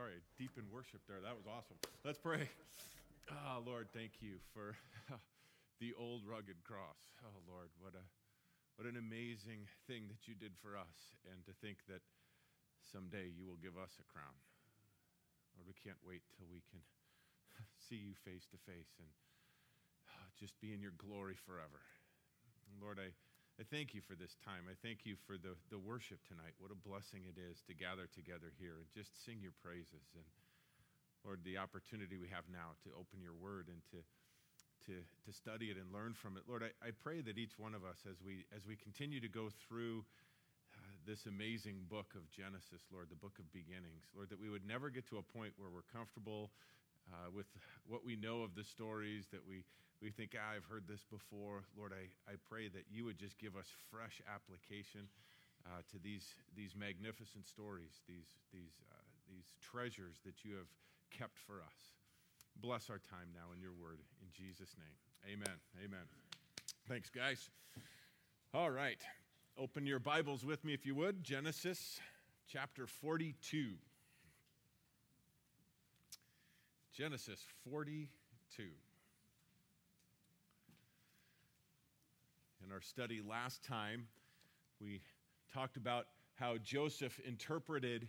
Sorry, deep in worship there. That was awesome. Let's pray. Ah, oh, Lord, thank you for the old rugged cross. Oh, Lord, what a what an amazing thing that you did for us, and to think that someday you will give us a crown. Lord, we can't wait till we can see you face to face and uh, just be in your glory forever. Lord, I, I thank you for this time. I thank you for the, the worship tonight. What a blessing it is to gather together here and just sing your praises. And Lord, the opportunity we have now to open your word and to, to, to study it and learn from it. Lord, I, I pray that each one of us, as we, as we continue to go through uh, this amazing book of Genesis, Lord, the book of beginnings, Lord, that we would never get to a point where we're comfortable uh, with what we know of the stories that we, we think, ah, I've heard this before. Lord, I, I pray that you would just give us fresh application uh, to these, these magnificent stories, these, these, uh, these treasures that you have kept for us. Bless our time now in your word. In Jesus' name. Amen. Amen. Thanks, guys. All right. Open your Bibles with me, if you would. Genesis chapter 42. Genesis 42. In our study last time, we talked about how Joseph interpreted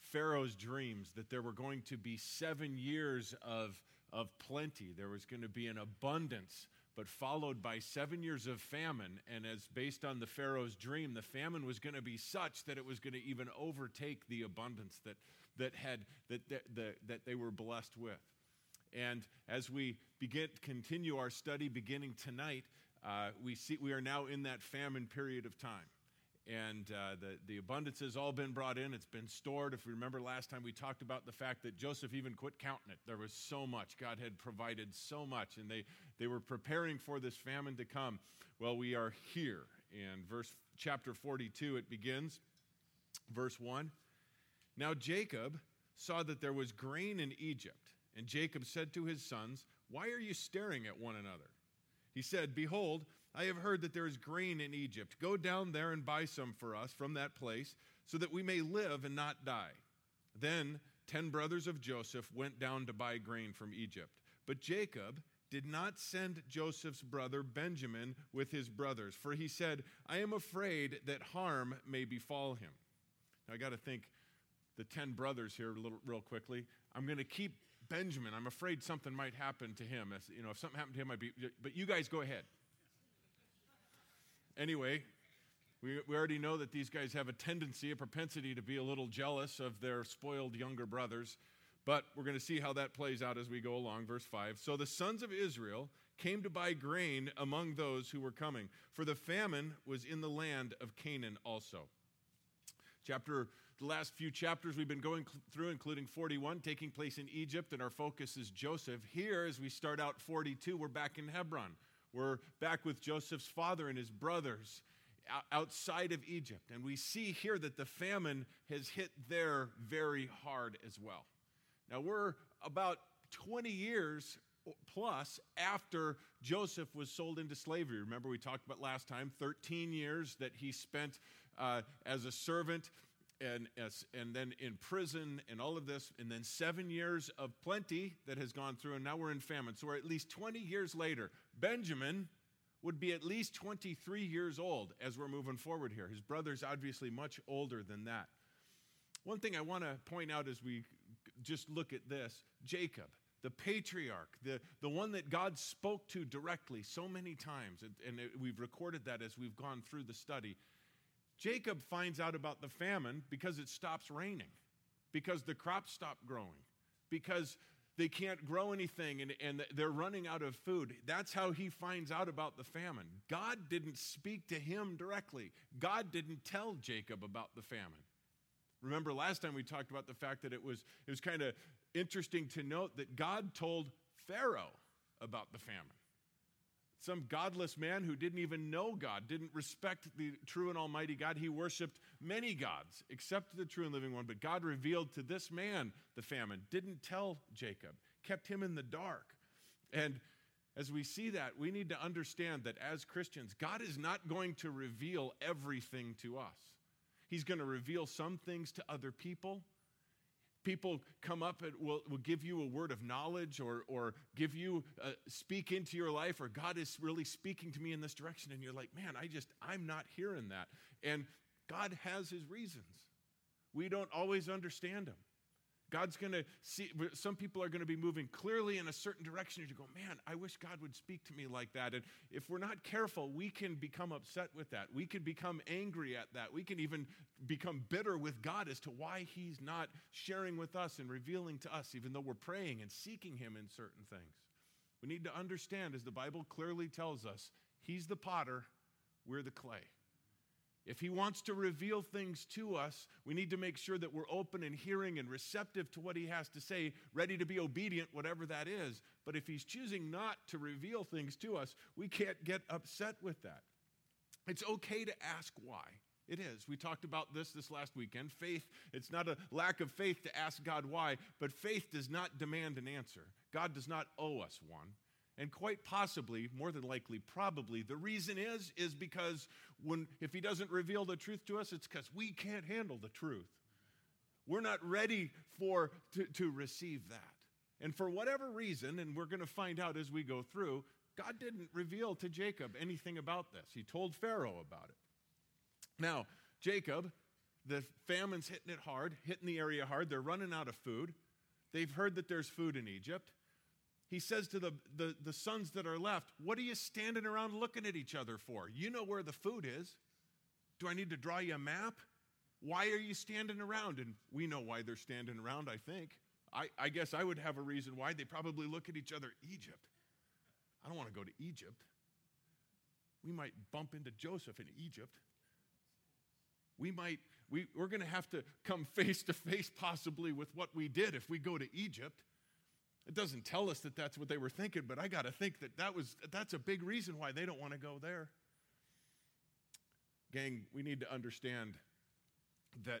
Pharaoh's dreams that there were going to be seven years of, of plenty. There was going to be an abundance, but followed by seven years of famine. And as based on the Pharaoh's dream, the famine was going to be such that it was going to even overtake the abundance that, that, had, that, that, that, that they were blessed with. And as we begin continue our study beginning tonight, uh, we see we are now in that famine period of time. And uh, the, the abundance has all been brought in. It's been stored. If we remember last time, we talked about the fact that Joseph even quit counting it. There was so much. God had provided so much, and they, they were preparing for this famine to come. Well, we are here. In verse chapter 42, it begins, verse 1. Now Jacob saw that there was grain in Egypt and Jacob said to his sons, Why are you staring at one another? He said, Behold, I have heard that there is grain in Egypt. Go down there and buy some for us from that place, so that we may live and not die. Then ten brothers of Joseph went down to buy grain from Egypt. But Jacob did not send Joseph's brother Benjamin with his brothers, for he said, I am afraid that harm may befall him. Now I got to think the ten brothers here little, real quickly. I'm going to keep Benjamin. I'm afraid something might happen to him. You know, if something happened to him, I'd be, but you guys go ahead. Anyway, we, we already know that these guys have a tendency, a propensity to be a little jealous of their spoiled younger brothers. But we're going to see how that plays out as we go along. Verse 5. So the sons of Israel came to buy grain among those who were coming, for the famine was in the land of Canaan also. Chapter, the last few chapters we've been going through, including 41, taking place in Egypt, and our focus is Joseph. Here, as we start out 42, we're back in Hebron. We're back with Joseph's father and his brothers outside of Egypt. And we see here that the famine has hit there very hard as well. Now, we're about 20 years plus after Joseph was sold into slavery. Remember, we talked about last time 13 years that he spent uh, as a servant and, as, and then in prison and all of this, and then seven years of plenty that has gone through, and now we're in famine. So we're at least 20 years later. Benjamin would be at least 23 years old as we're moving forward here. His brother's obviously much older than that. One thing I want to point out as we just look at this Jacob the patriarch, the, the one that God spoke to directly so many times, and, and it, we've recorded that as we've gone through the study. Jacob finds out about the famine because it stops raining, because the crops stop growing, because they can't grow anything and, and they're running out of food. That's how he finds out about the famine. God didn't speak to him directly, God didn't tell Jacob about the famine. Remember last time we talked about the fact that it was, it was kind of interesting to note that God told Pharaoh about the famine. Some godless man who didn't even know God, didn't respect the true and almighty God. He worshiped many gods except the true and living one. But God revealed to this man the famine, didn't tell Jacob, kept him in the dark. And as we see that, we need to understand that as Christians, God is not going to reveal everything to us. He's going to reveal some things to other people. People come up and will, will give you a word of knowledge or, or give you uh, speak into your life or god is really speaking to me in this direction and you're like man i just i'm not hearing that. And god has his reasons. We don't always understand them God's going to see, some people are going to be moving clearly in a certain direction. And you go, man, I wish God would speak to me like that. And if we're not careful, we can become upset with that. We can become angry at that. We can even become bitter with God as to why He's not sharing with us and revealing to us, even though we're praying and seeking Him in certain things. We need to understand, as the Bible clearly tells us, He's the potter, we're the clay. If he wants to reveal things to us, we need to make sure that we're open and hearing and receptive to what he has to say, ready to be obedient, whatever that is. But if he's choosing not to reveal things to us, we can't get upset with that. It's okay to ask why. It is. We talked about this this last weekend. Faith, it's not a lack of faith to ask God why, but faith does not demand an answer. God does not owe us one. And quite possibly, more than likely, probably, the reason is, is because when, if he doesn't reveal the truth to us, it's because we can't handle the truth. We're not ready for, to, to receive that. And for whatever reason, and we're going to find out as we go through, God didn't reveal to Jacob anything about this. He told Pharaoh about it. Now, Jacob, the famine's hitting it hard, hitting the area hard. They're running out of food. They've heard that there's food in Egypt he says to the, the, the sons that are left, What are you standing around looking at each other for? You know where the food is. Do I need to draw you a map? Why are you standing around? And we know why they're standing around, I think. I, I guess I would have a reason why. They probably look at each other Egypt. I don't want to go to Egypt. We might bump into Joseph in Egypt. We might, we, we're going to have to come face to face possibly with what we did if we go to Egypt. It doesn't tell us that that's what they were thinking, but I got to think that, that was, that's a big reason why they don't want to go there. Gang, we need to understand that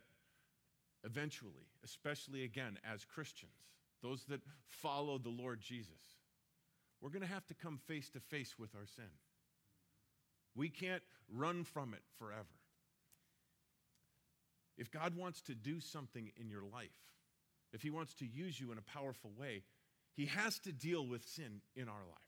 eventually, especially again as Christians, those that follow the Lord Jesus, we're going to have to come face to face with our sin. We can't run from it forever. If God wants to do something in your life, if He wants to use you in a powerful way, he has to deal with sin in our lives.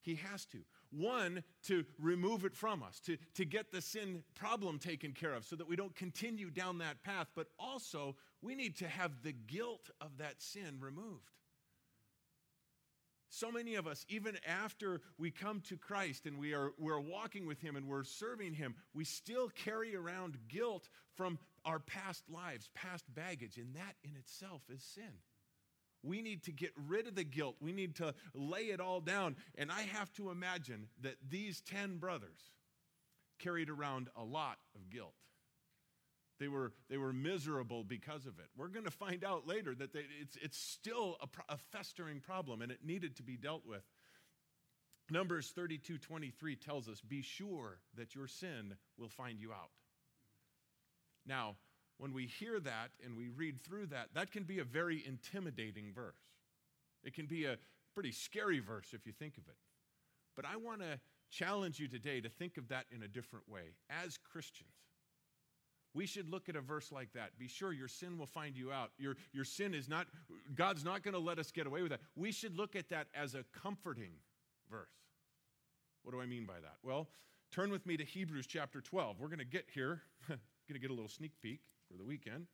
He has to. One, to remove it from us, to, to get the sin problem taken care of so that we don't continue down that path, but also we need to have the guilt of that sin removed. So many of us, even after we come to Christ and we are we're walking with Him and we're serving Him, we still carry around guilt from our past lives, past baggage, and that in itself is sin. We need to get rid of the guilt. We need to lay it all down. And I have to imagine that these 10 brothers carried around a lot of guilt. They were, they were miserable because of it. We're going to find out later that they, it's, it's still a, a festering problem and it needed to be dealt with. Numbers 32 23 tells us, Be sure that your sin will find you out. Now, when we hear that and we read through that, that can be a very intimidating verse. It can be a pretty scary verse if you think of it. But I want to challenge you today to think of that in a different way. As Christians, we should look at a verse like that. Be sure your sin will find you out. Your, your sin is not, God's not going to let us get away with that. We should look at that as a comforting verse. What do I mean by that? Well, turn with me to Hebrews chapter 12. We're going to get here, going to get a little sneak peek for the weekend.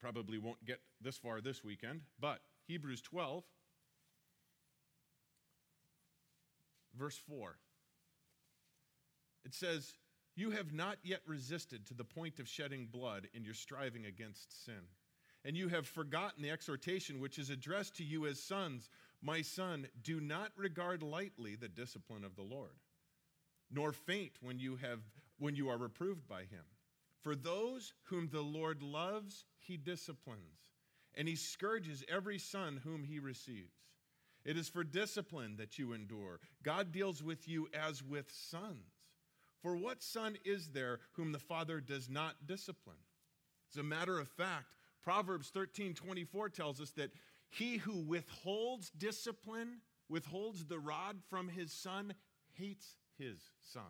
Probably won't get this far this weekend, but Hebrews 12, verse 4. It says, You have not yet resisted to the point of shedding blood in your striving against sin. And you have forgotten the exhortation which is addressed to you as sons. My son, do not regard lightly the discipline of the Lord, nor faint when you, have, when you are reproved by him. For those whom the Lord loves, he disciplines, and he scourges every son whom he receives. It is for discipline that you endure. God deals with you as with sons. For what son is there whom the Father does not discipline? As a matter of fact, Proverbs 13 24 tells us that he who withholds discipline, withholds the rod from his son, hates his son.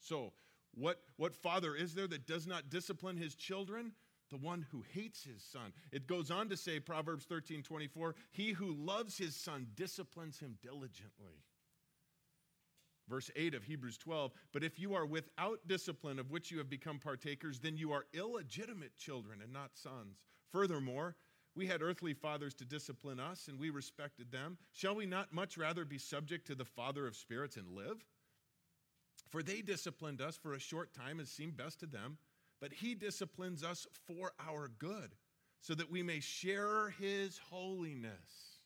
So, What, what father is there that does not discipline his children? The one who hates his son. It goes on to say, Proverbs 13 24, he who loves his son disciplines him diligently. Verse 8 of Hebrews 12, but if you are without discipline of which you have become partakers, then you are illegitimate children and not sons. Furthermore, we had earthly fathers to discipline us, and we respected them. Shall we not much rather be subject to the Father of spirits and live? For they disciplined us for a short time as seemed best to them, but he disciplines us for our good, so that we may share his holiness.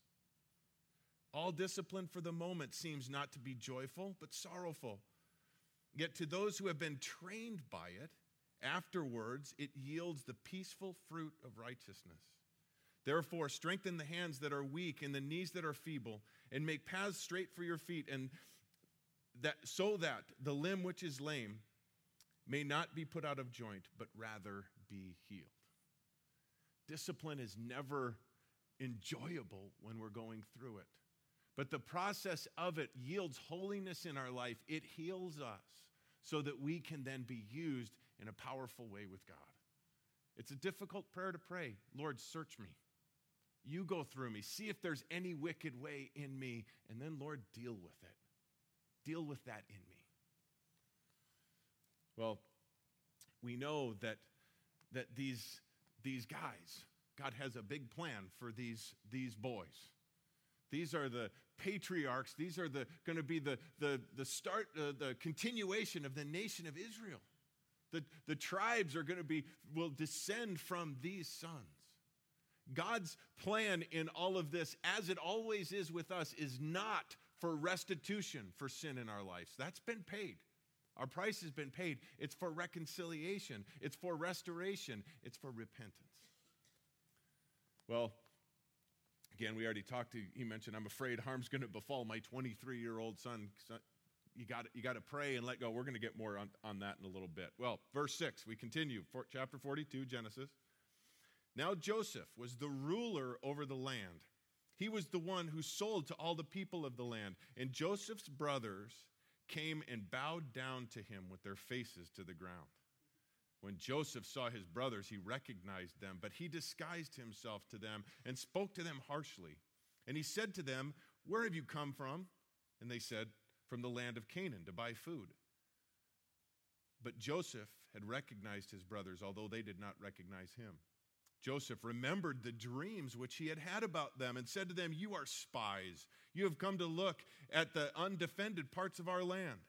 All discipline for the moment seems not to be joyful, but sorrowful. Yet to those who have been trained by it, afterwards it yields the peaceful fruit of righteousness. Therefore, strengthen the hands that are weak and the knees that are feeble, and make paths straight for your feet, and that so that the limb which is lame may not be put out of joint, but rather be healed. Discipline is never enjoyable when we're going through it. But the process of it yields holiness in our life. It heals us so that we can then be used in a powerful way with God. It's a difficult prayer to pray. Lord, search me. You go through me. See if there's any wicked way in me. And then, Lord, deal with it. Deal with that in me. Well, we know that, that these, these guys, God has a big plan for these, these boys. These are the patriarchs. These are the, going to be the, the, the start, uh, the continuation of the nation of Israel. The, the tribes are going to be, will descend from these sons. God's plan in all of this, as it always is with us, is not for restitution for sin in our lives. That's been paid. Our price has been paid. It's for reconciliation, it's for restoration, it's for repentance. Well, Again, we already talked to, he mentioned, I'm afraid harm's going to befall my 23 year old son. You got you to pray and let go. We're going to get more on, on that in a little bit. Well, verse 6, we continue. For, chapter 42, Genesis. Now Joseph was the ruler over the land. He was the one who sold to all the people of the land. And Joseph's brothers came and bowed down to him with their faces to the ground. When Joseph saw his brothers, he recognized them, but he disguised himself to them and spoke to them harshly. And he said to them, Where have you come from? And they said, From the land of Canaan to buy food. But Joseph had recognized his brothers, although they did not recognize him. Joseph remembered the dreams which he had had about them and said to them, You are spies. You have come to look at the undefended parts of our land.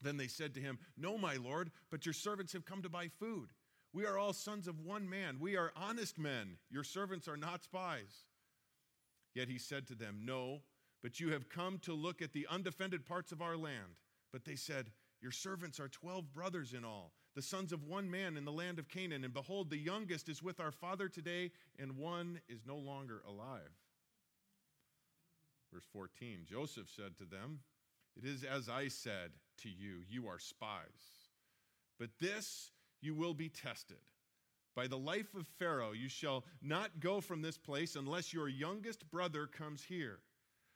Then they said to him, No, my lord, but your servants have come to buy food. We are all sons of one man. We are honest men. Your servants are not spies. Yet he said to them, No, but you have come to look at the undefended parts of our land. But they said, Your servants are twelve brothers in all, the sons of one man in the land of Canaan. And behold, the youngest is with our father today, and one is no longer alive. Verse 14 Joseph said to them, It is as I said to you, You are spies. But this you will be tested. By the life of Pharaoh, you shall not go from this place unless your youngest brother comes here.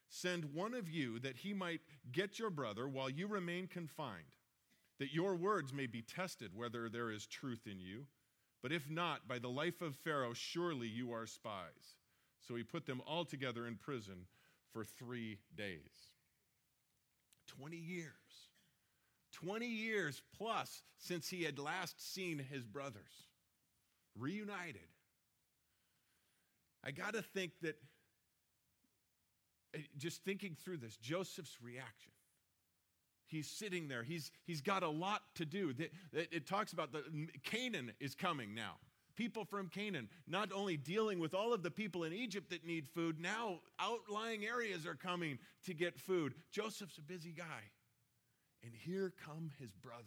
Send one of you that he might get your brother while you remain confined, that your words may be tested whether there is truth in you. But if not, by the life of Pharaoh, surely you are spies. So he put them all together in prison for three days. 20 years. 20 years plus since he had last seen his brothers, reunited. I got to think that, eh, just thinking through this, Joseph's reaction. He's sitting there. He's, he's got a lot to do. It talks about the Canaan is coming now. People from Canaan, not only dealing with all of the people in Egypt that need food, now outlying areas are coming to get food. Joseph's a busy guy. And here come his brothers.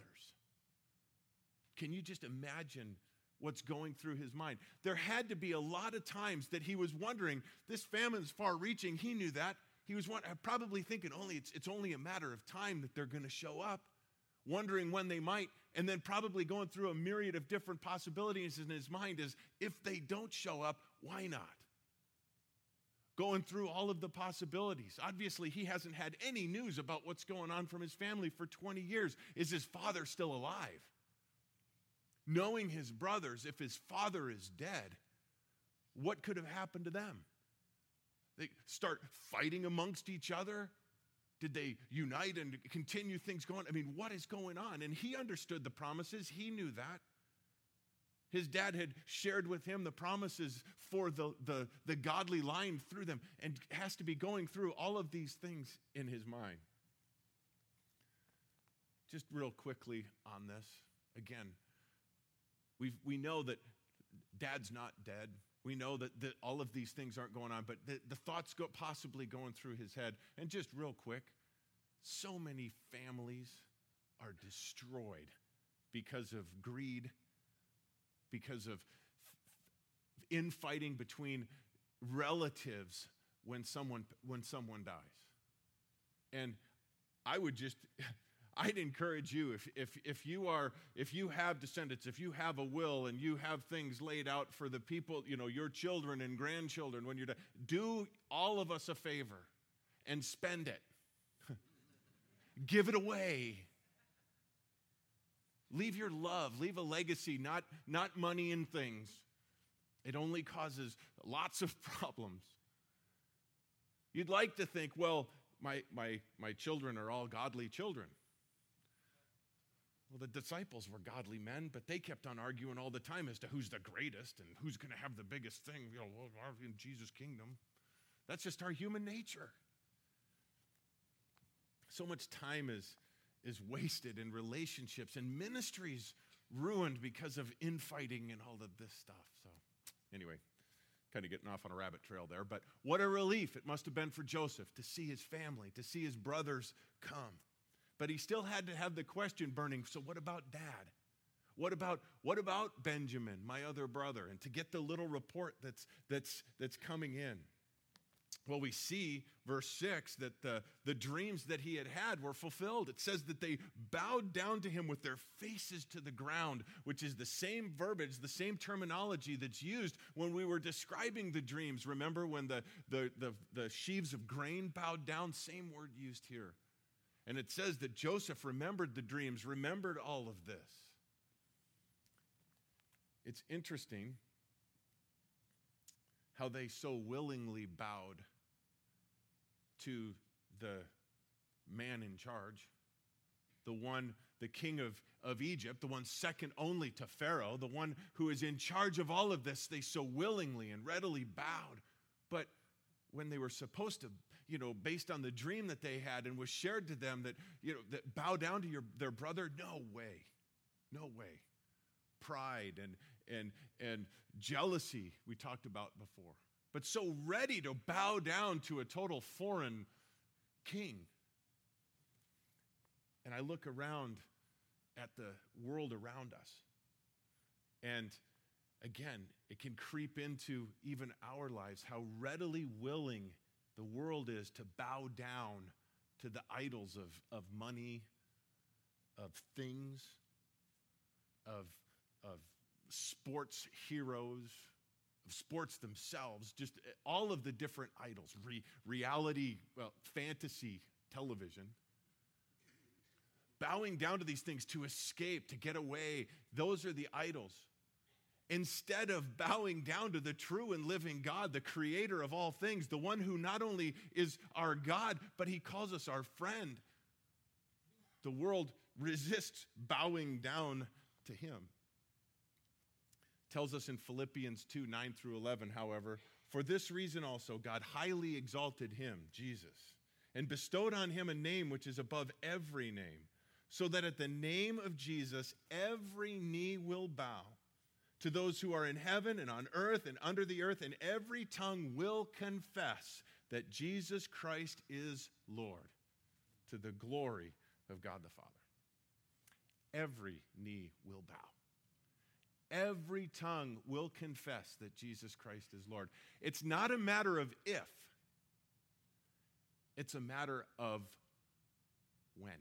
Can you just imagine what's going through his mind? There had to be a lot of times that he was wondering, this famine's far reaching. He knew that. He was probably thinking only it's, it's only a matter of time that they're going to show up, wondering when they might, and then probably going through a myriad of different possibilities in his mind is if they don't show up, why not? going through all of the possibilities. Obviously, he hasn't had any news about what's going on from his family for 20 years. Is his father still alive? Knowing his brothers, if his father is dead, what could have happened to them? They start fighting amongst each other? Did they unite and continue things going? I mean, what is going on? And he understood the promises, he knew that. His dad had shared with him the promises for the, the, the godly line through them and has to be going through all of these things in his mind. Just real quickly on this. Again, we we know that dad's not dead. We know that, that all of these things aren't going on, but the, the thoughts go, possibly going through his head. And just real quick, so many families are destroyed because of greed, because of infighting between relatives when someone when someone dies. And I would just I'd encourage you if, if, if you are if you have descendants, if you have a will and you have things laid out for the people, you know, your children and grandchildren when you're done, do all of us a favor and spend it. Give it away. Leave your love, leave a legacy, not, not money and things. It only causes lots of problems. You'd like to think, well, my, my, my children are all godly children. Well, the disciples were godly men, but they kept on arguing all the time as to who's the greatest and who's going to have the biggest thing, you know, in Jesus' kingdom. That's just our human nature. So much time is, is wasted in relationships and ministries ruined because of infighting and all of this stuff. So, anyway, kind of getting off on a rabbit trail there, but what a relief it must have been for Joseph to see his family, to see his brothers come. But he still had to have the question burning so, what about dad? What about, what about Benjamin, my other brother? And to get the little report that's, that's, that's coming in. Well, we see, verse 6, that the, the dreams that he had had were fulfilled. It says that they bowed down to him with their faces to the ground, which is the same verbiage, the same terminology that's used when we were describing the dreams. Remember when the, the, the, the sheaves of grain bowed down? Same word used here. And it says that Joseph remembered the dreams, remembered all of this. It's interesting how they so willingly bowed to the man in charge, the one, the king of, of Egypt, the one second only to Pharaoh, the one who is in charge of all of this. They so willingly and readily bowed. But when they were supposed to you know, based on the dream that they had and was shared to them that, you know, that bow down to your, their brother? No way. No way. Pride and, and, and jealousy, we talked about before. But so ready to bow down to a total foreign king. And I look around at the world around us. And again, it can creep into even our lives how readily willing the world is to bow down to the idols of, of money, of things, of, of sports heroes, of sports themselves, just eh, all of the different idols, Re- reality, well, fantasy, television. Bowing down to these things to escape, to get away, those are the idols instead of bowing down to the true and living God, the creator of all things, the one who not only is our God, but he calls us our friend. The world resists bowing down to him. Tells us in Philippians 2 9 through 11, however, for this reason also God highly exalted him, Jesus, and bestowed on him a name which is above every name, so that at the name of Jesus every knee will bow to those who are in heaven and on earth and under the earth, and every tongue will confess that Jesus Christ is Lord to the glory of God the Father. Every knee will bow. Every tongue will confess that Jesus Christ is Lord. It's not a matter of if, it's a matter of when.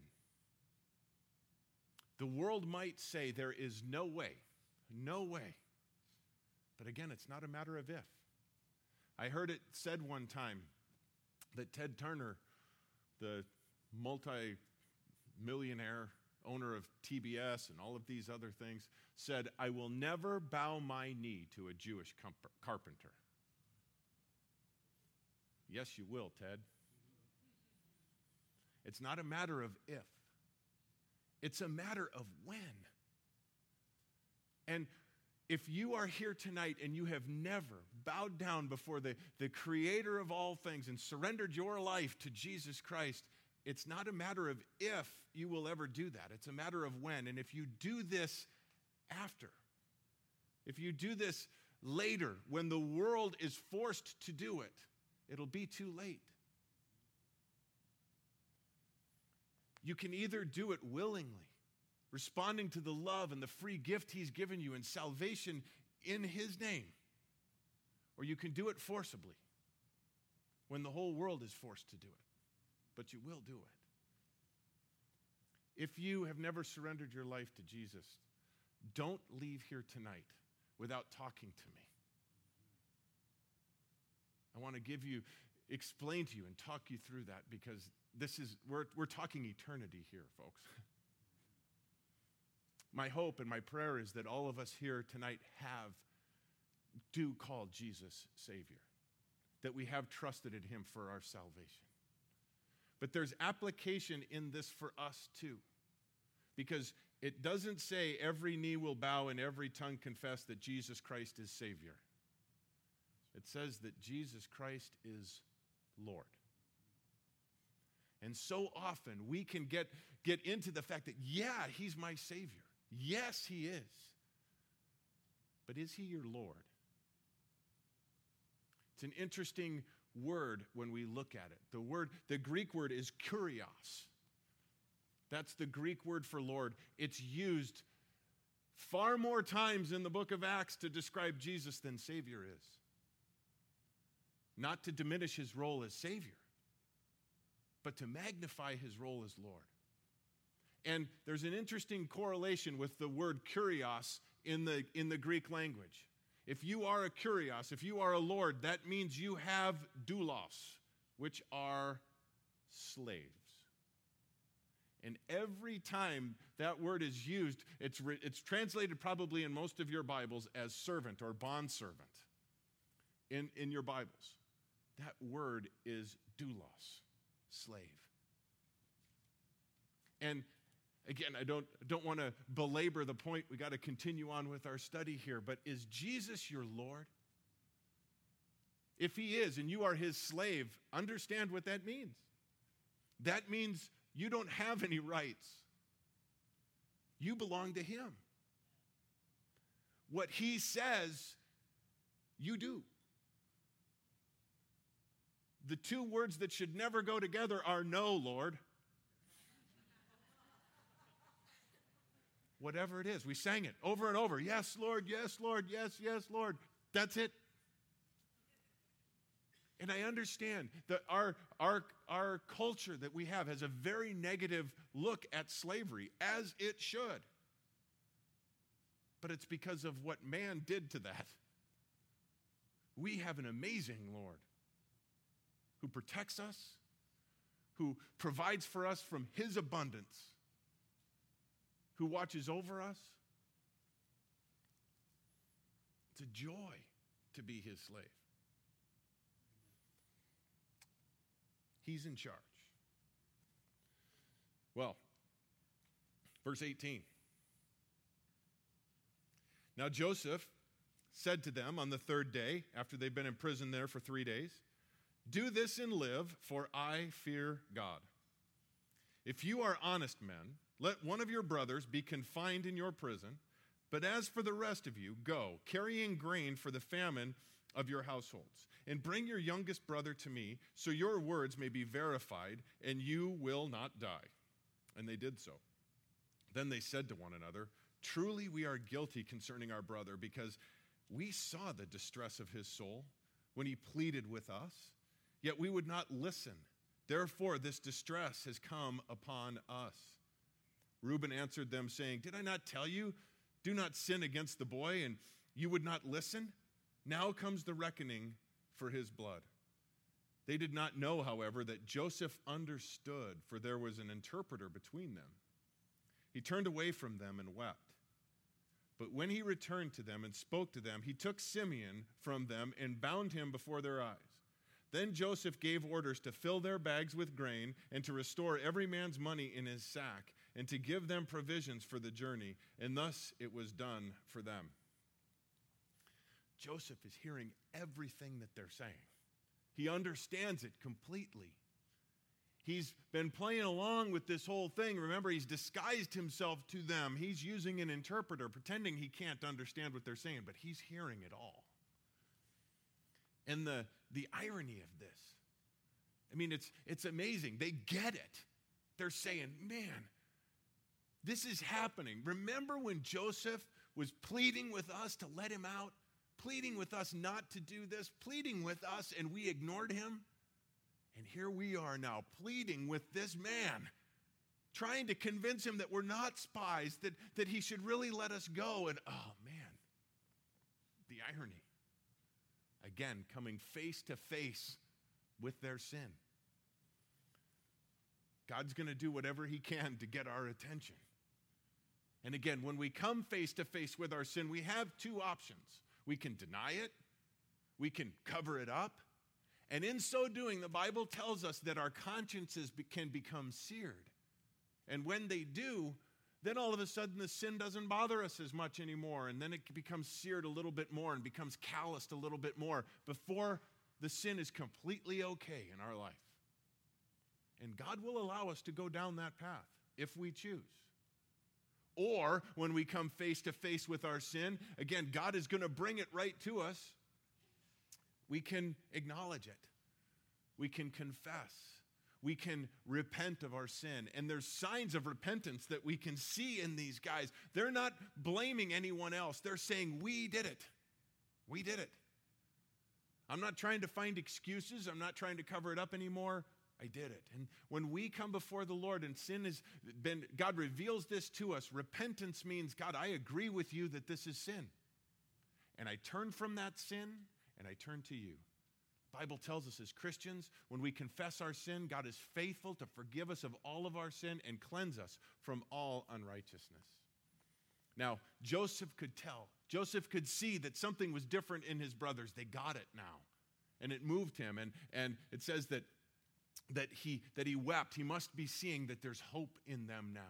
The world might say there is no way no way. But again, it's not a matter of if. I heard it said one time that Ted Turner, the multi millionaire owner of TBS and all of these other things, said, I will never bow my knee to a Jewish carpenter. Yes, you will, Ted. It's not a matter of if, it's a matter of when. And if you are here tonight and you have never bowed down before the, the creator of all things and surrendered your life to Jesus Christ, it's not a matter of if you will ever do that. It's a matter of when. And if you do this after, if you do this later, when the world is forced to do it, it'll be too late. You can either do it willingly responding to the love and the free gift He's given you and salvation in His name. Or you can do it forcibly when the whole world is forced to do it. But you will do it. If you have never surrendered your life to Jesus, don't leave here tonight without talking to me. I want to give you, explain to you, and talk you through that because this is, we're, we're talking eternity here, folks. My hope and my prayer is that all of us here tonight have, do call Jesus Savior, that we have trusted in Him for our salvation. But there's application in this for us too, because it doesn't say every knee will bow and every tongue confess that Jesus Christ is Savior. It says that Jesus Christ is Lord. And so often we can get, get into the fact that, yeah, He's my Savior. Yes, He is. But is He your Lord? It's an interesting word when we look at it. The word, the Greek word is kurios. That's the Greek word for Lord. It's used far more times in the book of Acts to describe Jesus than Savior is. Not to diminish his role as Savior, but to magnify his role as Lord. And there's an interesting correlation with the word kurios in the, in the Greek language. If you are a kurios, if you are a lord, that means you have doulos, which are slaves. And every time that word is used, it's, re- it's translated probably in most of your Bibles as servant or bondservant in, in your Bibles. That word is doulos, slave. And Again, I don't, don't want to belabor the point. We got to continue on with our study here. But is Jesus your Lord? If he is and you are his slave, understand what that means. That means you don't have any rights, you belong to him. What he says, you do. The two words that should never go together are no, Lord. Whatever it is. We sang it over and over. Yes, Lord, yes, Lord, yes, yes, Lord. That's it. And I understand that our, our, our culture that we have has a very negative look at slavery, as it should. But it's because of what man did to that. We have an amazing Lord who protects us, who provides for us from his abundance who watches over us. It's a joy to be his slave. He's in charge. Well, verse 18. Now Joseph said to them on the third day, after they've been in prison there for three days, Do this and live, for I fear God. If you are honest men, let one of your brothers be confined in your prison, but as for the rest of you, go, carrying grain for the famine of your households, and bring your youngest brother to me, so your words may be verified, and you will not die. And they did so. Then they said to one another, Truly we are guilty concerning our brother, because we saw the distress of his soul when he pleaded with us, yet we would not listen. Therefore, this distress has come upon us. Reuben answered them, saying, Did I not tell you, do not sin against the boy, and you would not listen? Now comes the reckoning for his blood. They did not know, however, that Joseph understood, for there was an interpreter between them. He turned away from them and wept. But when he returned to them and spoke to them, he took Simeon from them and bound him before their eyes. Then Joseph gave orders to fill their bags with grain and to restore every man's money in his sack and to give them provisions for the journey. And thus it was done for them. Joseph is hearing everything that they're saying, he understands it completely. He's been playing along with this whole thing. Remember, he's disguised himself to them. He's using an interpreter, pretending he can't understand what they're saying, but he's hearing it all. And the, the irony of this, I mean, it's, it's amazing. They get it. They're saying, man, this is happening. Remember when Joseph was pleading with us to let him out, pleading with us not to do this, pleading with us, and we ignored him? And here we are now pleading with this man, trying to convince him that we're not spies, that, that he should really let us go. And oh man, the irony. Again, coming face to face with their sin. God's going to do whatever he can to get our attention. And again, when we come face to face with our sin, we have two options. We can deny it, we can cover it up, and in so doing, the Bible tells us that our consciences can become seared. And when they do, then all of a sudden the sin doesn't bother us as much anymore. And then it becomes seared a little bit more and becomes calloused a little bit more before the sin is completely okay in our life. And God will allow us to go down that path if we choose. Or when we come face to face with our sin, again, God is going to bring it right to us we can acknowledge it. We can confess. We can repent of our sin. And there's signs of repentance that we can see in these guys. They're not blaming anyone else, they're saying, We did it. We did it. I'm not trying to find excuses, I'm not trying to cover it up anymore. I did it. And when we come before the Lord and sin has been, God reveals this to us. Repentance means, God, I agree with you that this is sin. And I turn from that sin and I turn to you. The Bible tells us as Christians, when we confess our sin, God is faithful to forgive us of all of our sin and cleanse us from all unrighteousness. Now, Joseph could tell. Joseph could see that something was different in his brothers. They got it now. And it moved him. And, and it says that, that, he, that he wept. He must be seeing that there's hope in them now.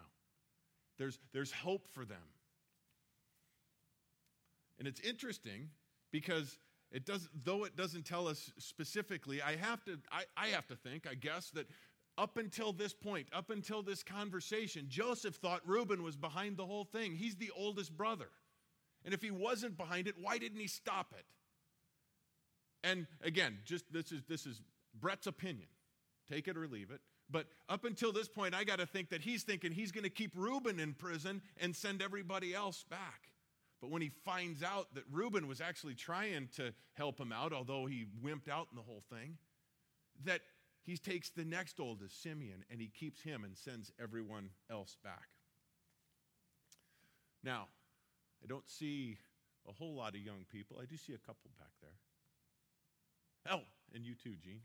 There's, there's hope for them. And it's interesting because it does, though it doesn't tell us specifically, I have to, I, I have to think, I guess, that up until this point, up until this conversation, Joseph thought Reuben was behind the whole thing. He's the oldest brother. And if he wasn't behind it, why didn't he stop it? And again, just this is this is Brett's opinion. Take it or leave it. But up until this point, I got to think that he's thinking he's going to keep Reuben in prison and send everybody else back. But when he finds out that Reuben was actually trying to help him out, although he wimped out in the whole thing, that he takes the next oldest, Simeon, and he keeps him and sends everyone else back. Now, I don't see a whole lot of young people. I do see a couple back there. Oh, and you too, Gene.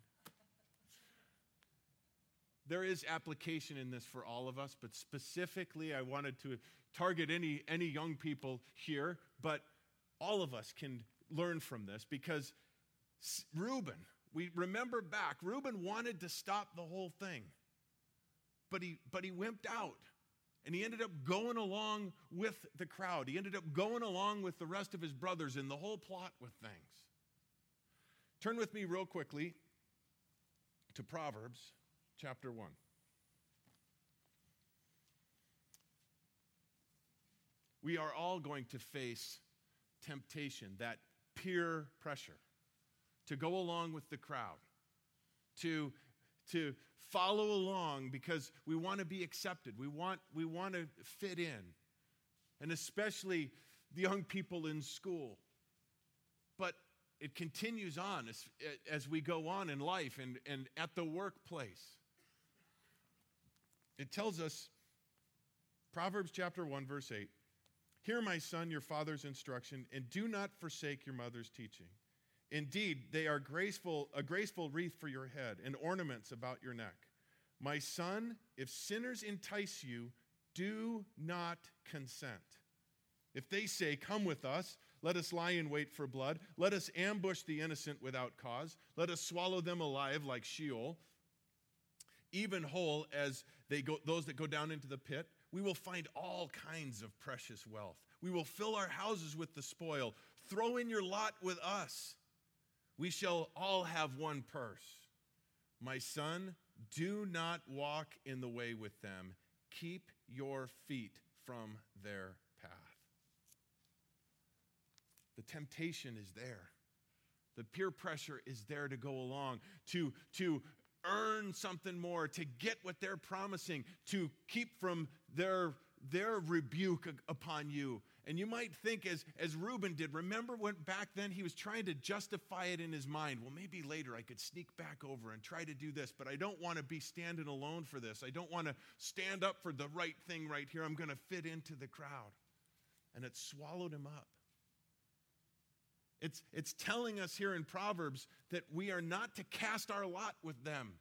There is application in this for all of us, but specifically, I wanted to target any, any young people here, but all of us can learn from this because Reuben, we remember back, Reuben wanted to stop the whole thing, but he, but he wimped out. And he ended up going along with the crowd. He ended up going along with the rest of his brothers in the whole plot with things. Turn with me real quickly to Proverbs chapter 1. we are all going to face temptation, that peer pressure, to go along with the crowd, to, to follow along because we want to be accepted, we want, we want to fit in, and especially the young people in school. But it continues on as, as we go on in life and, and at the workplace. It tells us, Proverbs chapter 1, verse 8 Hear, my son, your father's instruction, and do not forsake your mother's teaching. Indeed, they are graceful, a graceful wreath for your head and ornaments about your neck. My son, if sinners entice you, do not consent. If they say, Come with us, let us lie in wait for blood, let us ambush the innocent without cause, let us swallow them alive like Sheol, even whole as they go, those that go down into the pit, we will find all kinds of precious wealth. We will fill our houses with the spoil. Throw in your lot with us. We shall all have one purse. My son, do not walk in the way with them. Keep your feet from their path. The temptation is there. The peer pressure is there to go along, to, to earn something more, to get what they're promising, to keep from their, their rebuke upon you. And you might think, as, as Reuben did, remember when back then he was trying to justify it in his mind. Well, maybe later I could sneak back over and try to do this, but I don't want to be standing alone for this. I don't want to stand up for the right thing right here. I'm going to fit into the crowd. And it swallowed him up. It's, it's telling us here in Proverbs that we are not to cast our lot with them.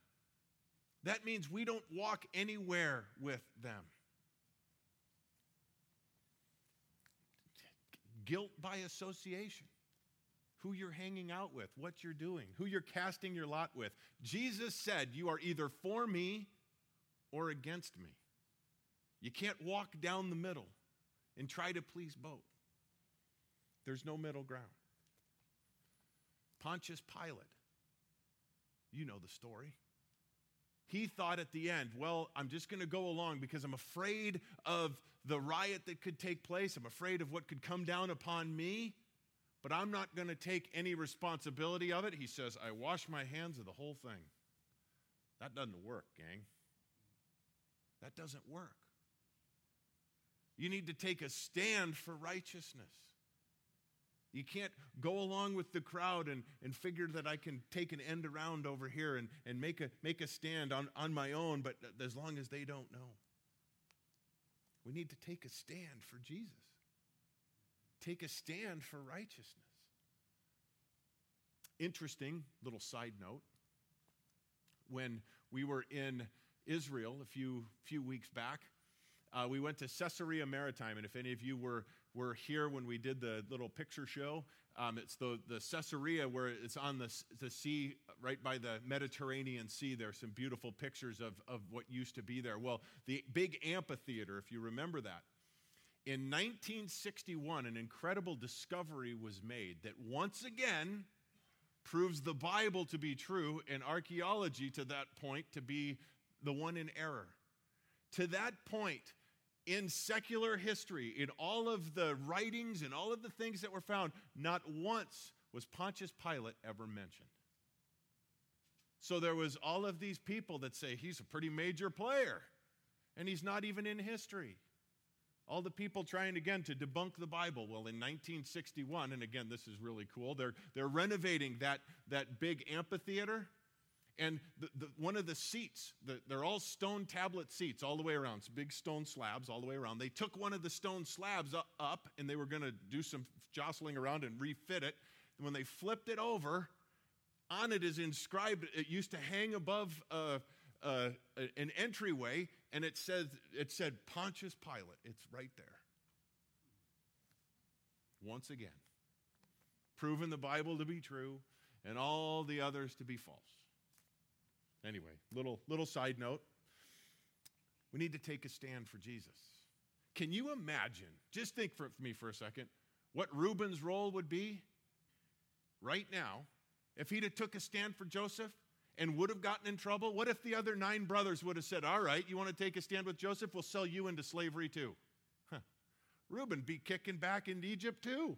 That means we don't walk anywhere with them. Guilt by association. Who you're hanging out with, what you're doing, who you're casting your lot with. Jesus said, You are either for me or against me. You can't walk down the middle and try to please both. There's no middle ground. Pontius Pilate, you know the story. He thought at the end, well, I'm just going to go along because I'm afraid of the riot that could take place. I'm afraid of what could come down upon me, but I'm not going to take any responsibility of it. He says, I wash my hands of the whole thing. That doesn't work, gang. That doesn't work. You need to take a stand for righteousness. You can't go along with the crowd and, and figure that I can take an end around over here and, and make, a, make a stand on, on my own, but as long as they don't know. We need to take a stand for Jesus, take a stand for righteousness. Interesting little side note when we were in Israel a few, few weeks back, uh, we went to Caesarea Maritime, and if any of you were were here when we did the little picture show. Um, it's the, the Caesarea where it's on the, the sea right by the Mediterranean Sea. There are some beautiful pictures of, of what used to be there. Well, the big amphitheater, if you remember that, in 1961, an incredible discovery was made that once again proves the Bible to be true and archaeology to that point to be the one in error. To that point, in secular history, in all of the writings and all of the things that were found, not once was Pontius Pilate ever mentioned. So there was all of these people that say he's a pretty major player and he's not even in history. All the people trying again to debunk the Bible. Well, in 1961, and again, this is really cool, they're, they're renovating that, that big amphitheater and the, the, one of the seats, the, they're all stone tablet seats all the way around, it's big stone slabs all the way around. They took one of the stone slabs up, and they were going to do some jostling around and refit it. And when they flipped it over, on it is inscribed, it used to hang above uh, uh, an entryway, and it, says, it said Pontius Pilate. It's right there. Once again, proving the Bible to be true and all the others to be false. Anyway, little, little side note. We need to take a stand for Jesus. Can you imagine, just think for me for a second, what Reuben's role would be right now if he'd have took a stand for Joseph and would have gotten in trouble? What if the other nine brothers would have said, all right, you want to take a stand with Joseph? We'll sell you into slavery too. Huh. Reuben be kicking back into Egypt too.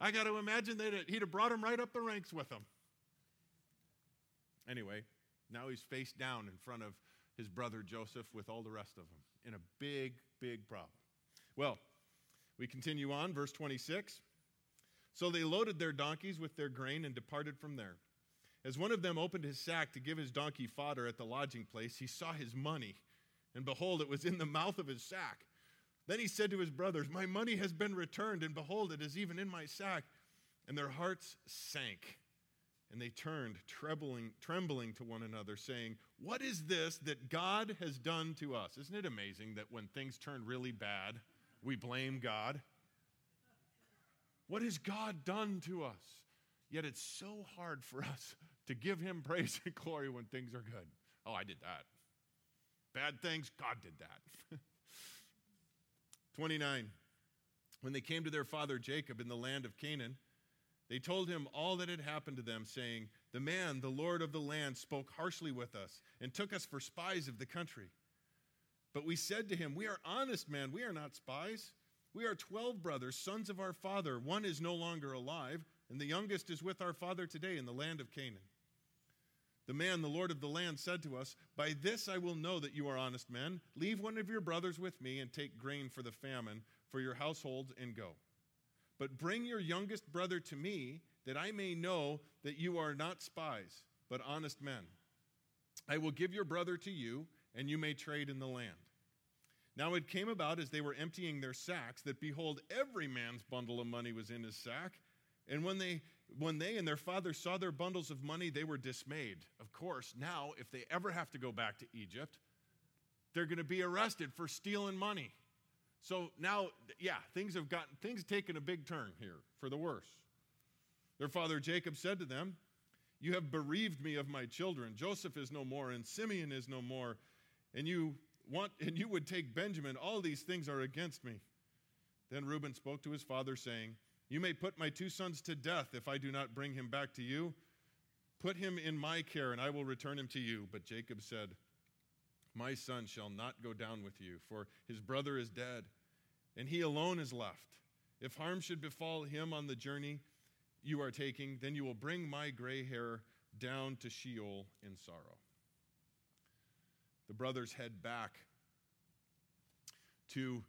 I got to imagine that he'd have brought him right up the ranks with him. Anyway, now he's face down in front of his brother Joseph with all the rest of them in a big, big problem. Well, we continue on, verse 26. So they loaded their donkeys with their grain and departed from there. As one of them opened his sack to give his donkey fodder at the lodging place, he saw his money, and behold, it was in the mouth of his sack. Then he said to his brothers, My money has been returned, and behold, it is even in my sack. And their hearts sank, and they turned, trembling, trembling to one another, saying, What is this that God has done to us? Isn't it amazing that when things turn really bad, we blame God? What has God done to us? Yet it's so hard for us to give Him praise and glory when things are good. Oh, I did that. Bad things, God did that. 29. When they came to their father Jacob in the land of Canaan, they told him all that had happened to them, saying, The man, the Lord of the land, spoke harshly with us and took us for spies of the country. But we said to him, We are honest men, we are not spies. We are 12 brothers, sons of our father. One is no longer alive, and the youngest is with our father today in the land of Canaan. The man, the Lord of the land, said to us, By this I will know that you are honest men. Leave one of your brothers with me and take grain for the famine for your households and go. But bring your youngest brother to me, that I may know that you are not spies, but honest men. I will give your brother to you, and you may trade in the land. Now it came about as they were emptying their sacks that behold, every man's bundle of money was in his sack. And when they when they and their father saw their bundles of money, they were dismayed. Of course, now if they ever have to go back to Egypt, they're going to be arrested for stealing money. So now, yeah, things have gotten things taken a big turn here for the worse. Their father Jacob said to them, "You have bereaved me of my children. Joseph is no more, and Simeon is no more, and you want and you would take Benjamin. All these things are against me." Then Reuben spoke to his father, saying, You may put my two sons to death if I do not bring him back to you. Put him in my care, and I will return him to you. But Jacob said, My son shall not go down with you, for his brother is dead, and he alone is left. If harm should befall him on the journey you are taking, then you will bring my gray hair down to Sheol in sorrow. The brothers head back to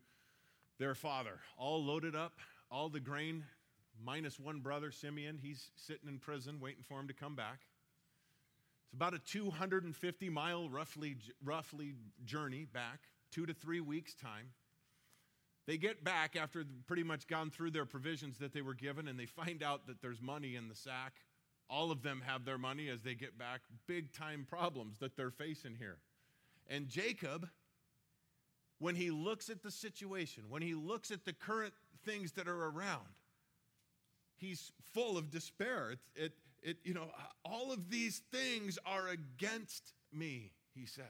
their father, all loaded up, all the grain, minus one brother, Simeon. He's sitting in prison waiting for him to come back. About a 250 mile, roughly, roughly journey back, two to three weeks' time. They get back after pretty much gone through their provisions that they were given, and they find out that there's money in the sack. All of them have their money as they get back. Big time problems that they're facing here. And Jacob, when he looks at the situation, when he looks at the current things that are around, he's full of despair. It, you know, all of these things are against me, he says.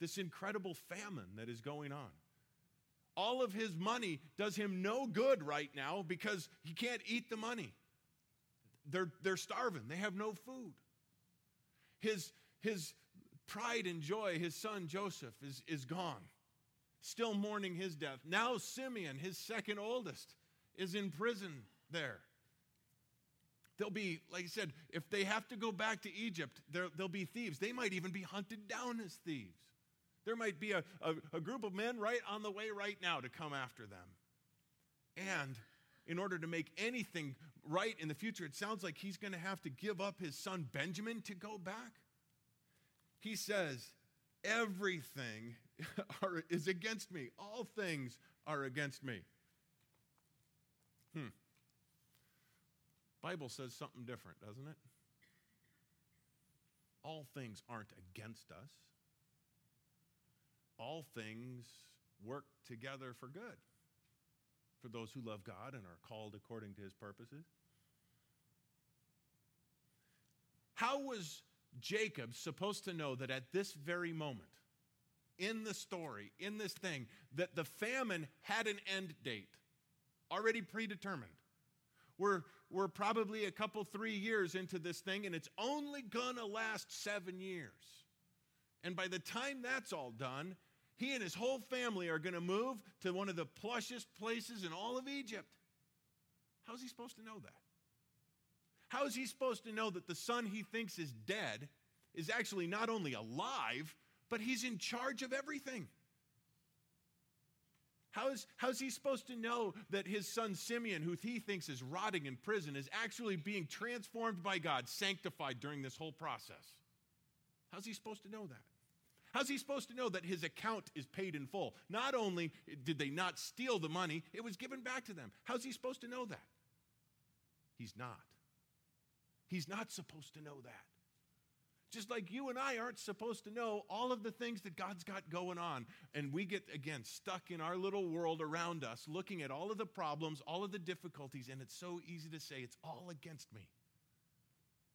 This incredible famine that is going on. All of his money does him no good right now because he can't eat the money. They're, they're starving, they have no food. His, his pride and joy, his son Joseph, is, is gone, still mourning his death. Now, Simeon, his second oldest, is in prison there. They'll be, like I said, if they have to go back to Egypt, they'll be thieves. They might even be hunted down as thieves. There might be a, a, a group of men right on the way right now to come after them. And in order to make anything right in the future, it sounds like he's going to have to give up his son Benjamin to go back. He says, Everything are, is against me. All things are against me. Hmm. Bible says something different, doesn't it? All things aren't against us. All things work together for good for those who love God and are called according to his purposes. How was Jacob supposed to know that at this very moment, in the story, in this thing, that the famine had an end date already predetermined. We're, we're probably a couple, three years into this thing, and it's only gonna last seven years. And by the time that's all done, he and his whole family are gonna move to one of the plushest places in all of Egypt. How's he supposed to know that? How is he supposed to know that the son he thinks is dead is actually not only alive, but he's in charge of everything? How is, how is he supposed to know that his son Simeon, who he thinks is rotting in prison, is actually being transformed by God, sanctified during this whole process? How's he supposed to know that? How's he supposed to know that his account is paid in full? Not only did they not steal the money, it was given back to them. How's he supposed to know that? He's not. He's not supposed to know that. Just like you and I aren't supposed to know all of the things that God's got going on. And we get, again, stuck in our little world around us, looking at all of the problems, all of the difficulties, and it's so easy to say, it's all against me.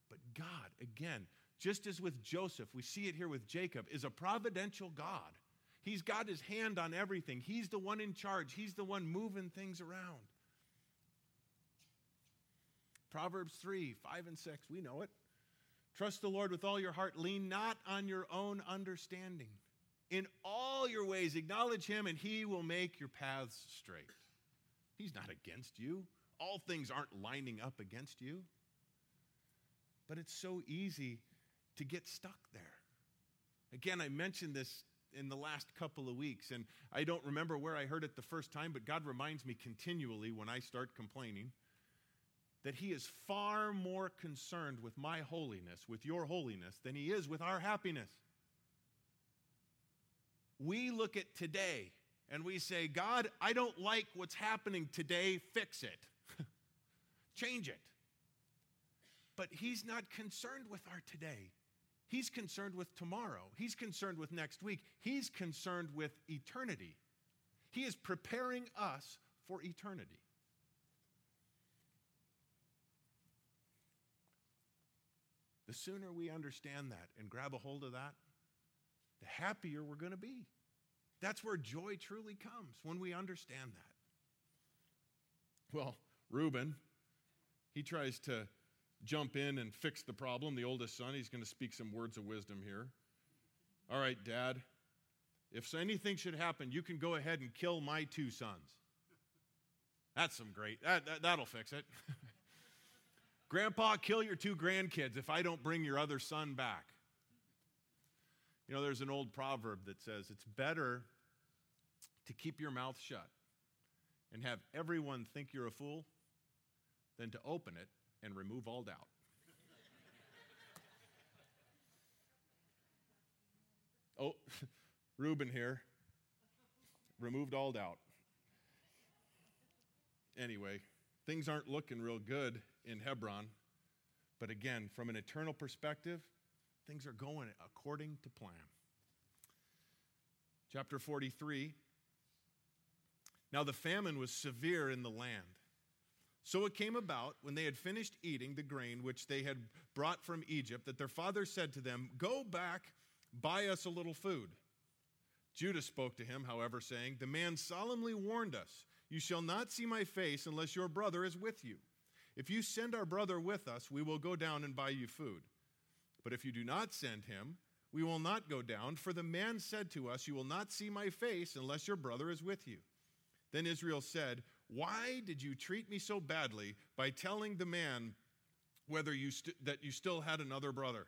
But God, again, just as with Joseph, we see it here with Jacob, is a providential God. He's got his hand on everything, He's the one in charge, He's the one moving things around. Proverbs 3 5 and 6, we know it. Trust the Lord with all your heart. Lean not on your own understanding. In all your ways, acknowledge him, and he will make your paths straight. He's not against you. All things aren't lining up against you. But it's so easy to get stuck there. Again, I mentioned this in the last couple of weeks, and I don't remember where I heard it the first time, but God reminds me continually when I start complaining that he is far more concerned with my holiness, with your holiness, than he is with our happiness. We look at today and we say, God, I don't like what's happening today, fix it, change it. But he's not concerned with our today. He's concerned with tomorrow. He's concerned with next week. He's concerned with eternity. He is preparing us for eternity. The sooner we understand that and grab a hold of that, the happier we're going to be. That's where joy truly comes, when we understand that. Well, Reuben, he tries to jump in and fix the problem. The oldest son, he's going to speak some words of wisdom here. All right, Dad, if anything should happen, you can go ahead and kill my two sons. That's some great, that, that, that'll fix it. Grandpa, kill your two grandkids if I don't bring your other son back. You know, there's an old proverb that says it's better to keep your mouth shut and have everyone think you're a fool than to open it and remove all doubt. oh, Reuben here removed all doubt. Anyway, things aren't looking real good in Hebron. But again, from an eternal perspective, things are going according to plan. Chapter 43 Now the famine was severe in the land. So it came about when they had finished eating the grain which they had brought from Egypt that their father said to them, Go back, buy us a little food. Judah spoke to him, however, saying, The man solemnly warned us, You shall not see my face unless your brother is with you. If you send our brother with us, we will go down and buy you food. But if you do not send him, we will not go down, for the man said to us, You will not see my face unless your brother is with you. Then Israel said, Why did you treat me so badly by telling the man whether you st- that you still had another brother?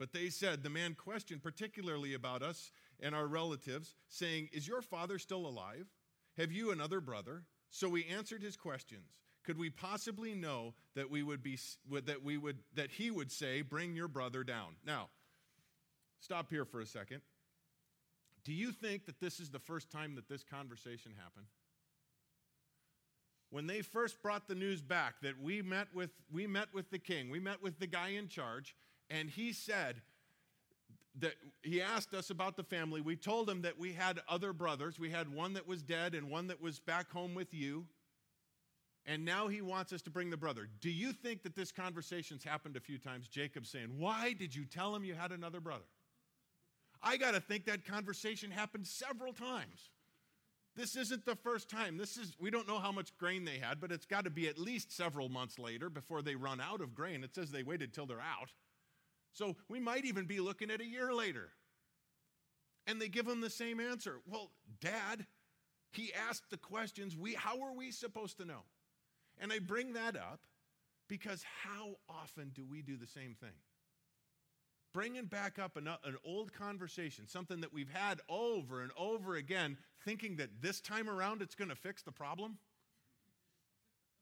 But they said, The man questioned particularly about us and our relatives, saying, Is your father still alive? Have you another brother? So we answered his questions. Could we possibly know that we would be that we would that he would say bring your brother down. Now stop here for a second. Do you think that this is the first time that this conversation happened? When they first brought the news back that we met with we met with the king we met with the guy in charge and he said that he asked us about the family we told him that we had other brothers we had one that was dead and one that was back home with you and now he wants us to bring the brother. Do you think that this conversation's happened a few times? Jacob saying, Why did you tell him you had another brother? I got to think that conversation happened several times. This isn't the first time. This is we don't know how much grain they had, but it's got to be at least several months later before they run out of grain. It says they waited till they're out. So we might even be looking at a year later. And they give him the same answer. Well, dad, he asked the questions, we how are we supposed to know? And I bring that up because how often do we do the same thing? Bringing back up an, an, old conversation, something that we've had over and over again, thinking that this time around it's going to fix the problem.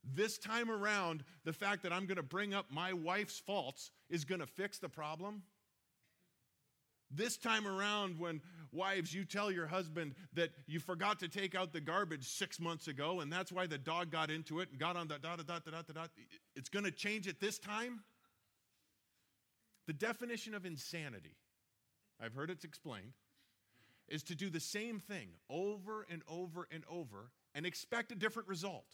This time around, the fact that I'm going to bring up my wife's faults is going to fix the problem. This time around, when wives, you tell your husband that you forgot to take out the garbage six months ago, and that's why the dog got into it and got on the dot, dot, dot, dot, dot, it's going to change it this time? The definition of insanity, I've heard it's explained, is to do the same thing over and over and over and expect a different result.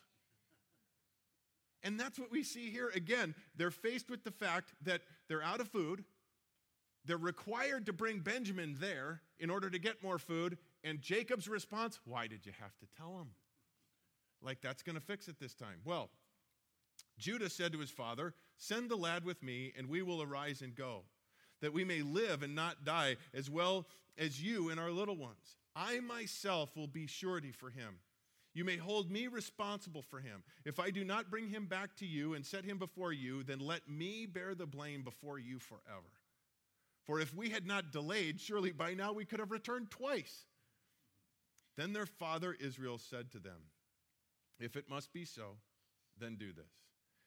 And that's what we see here. Again, they're faced with the fact that they're out of food. They're required to bring Benjamin there in order to get more food. And Jacob's response, Why did you have to tell him? Like that's going to fix it this time. Well, Judah said to his father, Send the lad with me, and we will arise and go, that we may live and not die, as well as you and our little ones. I myself will be surety for him. You may hold me responsible for him. If I do not bring him back to you and set him before you, then let me bear the blame before you forever. For if we had not delayed, surely by now we could have returned twice. Then their father Israel said to them, If it must be so, then do this.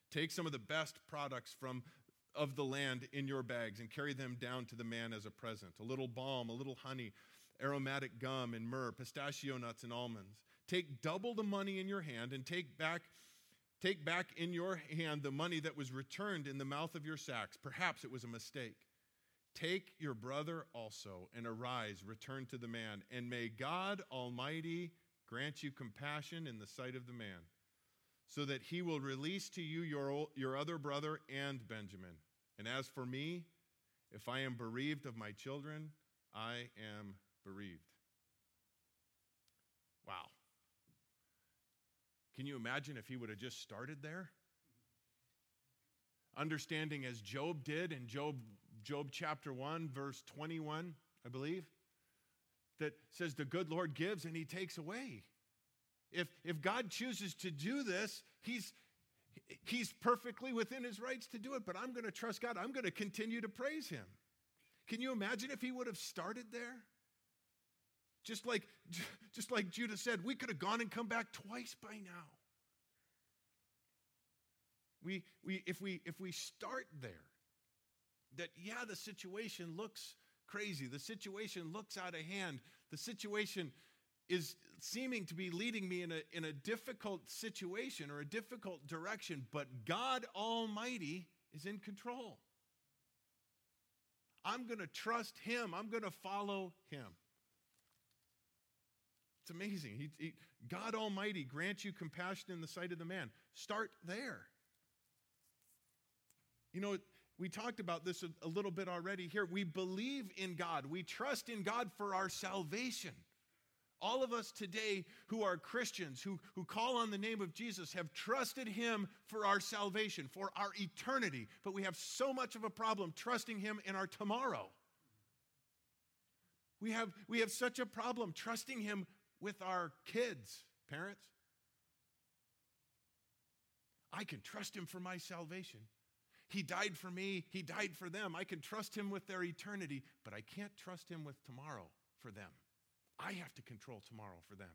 Take some of the best products from of the land in your bags and carry them down to the man as a present a little balm, a little honey, aromatic gum and myrrh, pistachio nuts and almonds. Take double the money in your hand and take back take back in your hand the money that was returned in the mouth of your sacks. Perhaps it was a mistake. Take your brother also and arise, return to the man, and may God Almighty grant you compassion in the sight of the man, so that he will release to you your, your other brother and Benjamin. And as for me, if I am bereaved of my children, I am bereaved. Wow. Can you imagine if he would have just started there? Understanding as Job did in Job Job chapter 1, verse 21, I believe, that says, The good Lord gives and he takes away. If, if God chooses to do this, he's, he's perfectly within his rights to do it, but I'm going to trust God. I'm going to continue to praise him. Can you imagine if he would have started there? Just like, just like Judah said, we could have gone and come back twice by now. We, we, if, we, if we start there, that, yeah, the situation looks crazy. The situation looks out of hand. The situation is seeming to be leading me in a, in a difficult situation or a difficult direction, but God Almighty is in control. I'm going to trust Him, I'm going to follow Him. It's amazing. He, he, God Almighty grant you compassion in the sight of the man. Start there. You know, we talked about this a, a little bit already here. We believe in God, we trust in God for our salvation. All of us today who are Christians, who, who call on the name of Jesus, have trusted Him for our salvation, for our eternity. But we have so much of a problem trusting Him in our tomorrow. We have, we have such a problem trusting Him with our kids, parents. I can trust Him for my salvation. He died for me, He died for them. I can trust Him with their eternity, but I can't trust Him with tomorrow for them. I have to control tomorrow for them.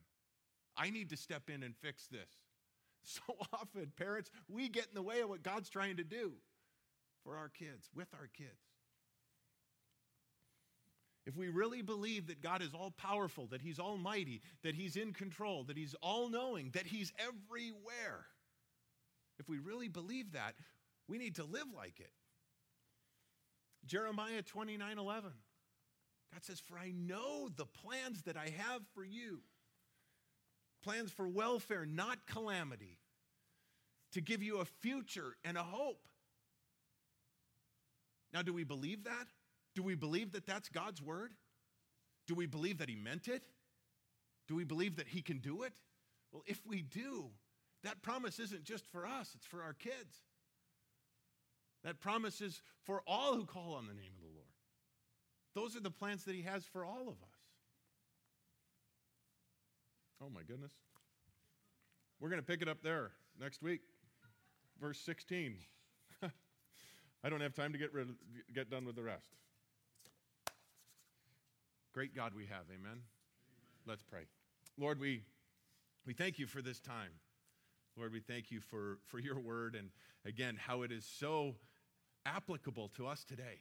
I need to step in and fix this. So often, parents, we get in the way of what God's trying to do for our kids, with our kids. If we really believe that God is all powerful, that He's almighty, that He's in control, that He's all knowing, that He's everywhere, if we really believe that, we need to live like it. Jeremiah 29 11. God says, For I know the plans that I have for you plans for welfare, not calamity, to give you a future and a hope. Now, do we believe that? Do we believe that that's God's word? Do we believe that He meant it? Do we believe that He can do it? Well, if we do, that promise isn't just for us, it's for our kids. That promise is for all who call on the name of the Lord. Those are the plans that He has for all of us. Oh my goodness. We're going to pick it up there next week, verse 16. I don't have time to get, rid, get done with the rest. Great God we have, amen? amen. Let's pray. Lord, we, we thank you for this time. Lord, we thank you for, for your word and again, how it is so applicable to us today.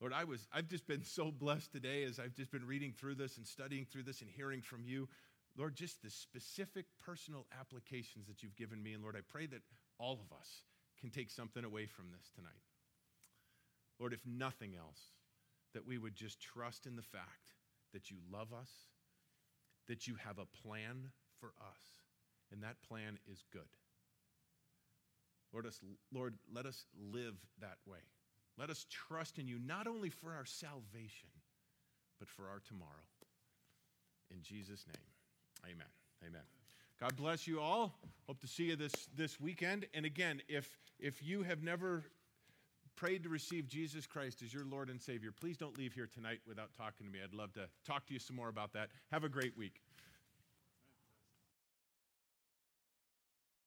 Lord, I was, I've just been so blessed today as I've just been reading through this and studying through this and hearing from you. Lord, just the specific personal applications that you've given me. And Lord, I pray that all of us can take something away from this tonight. Lord, if nothing else, that we would just trust in the fact that you love us, that you have a plan for us, and that plan is good. Lord, us, Lord, let us live that way. Let us trust in you not only for our salvation, but for our tomorrow. In Jesus' name, amen. Amen. God bless you all. Hope to see you this, this weekend. And again, if, if you have never prayed to receive Jesus Christ as your Lord and Savior, please don't leave here tonight without talking to me. I'd love to talk to you some more about that. Have a great week.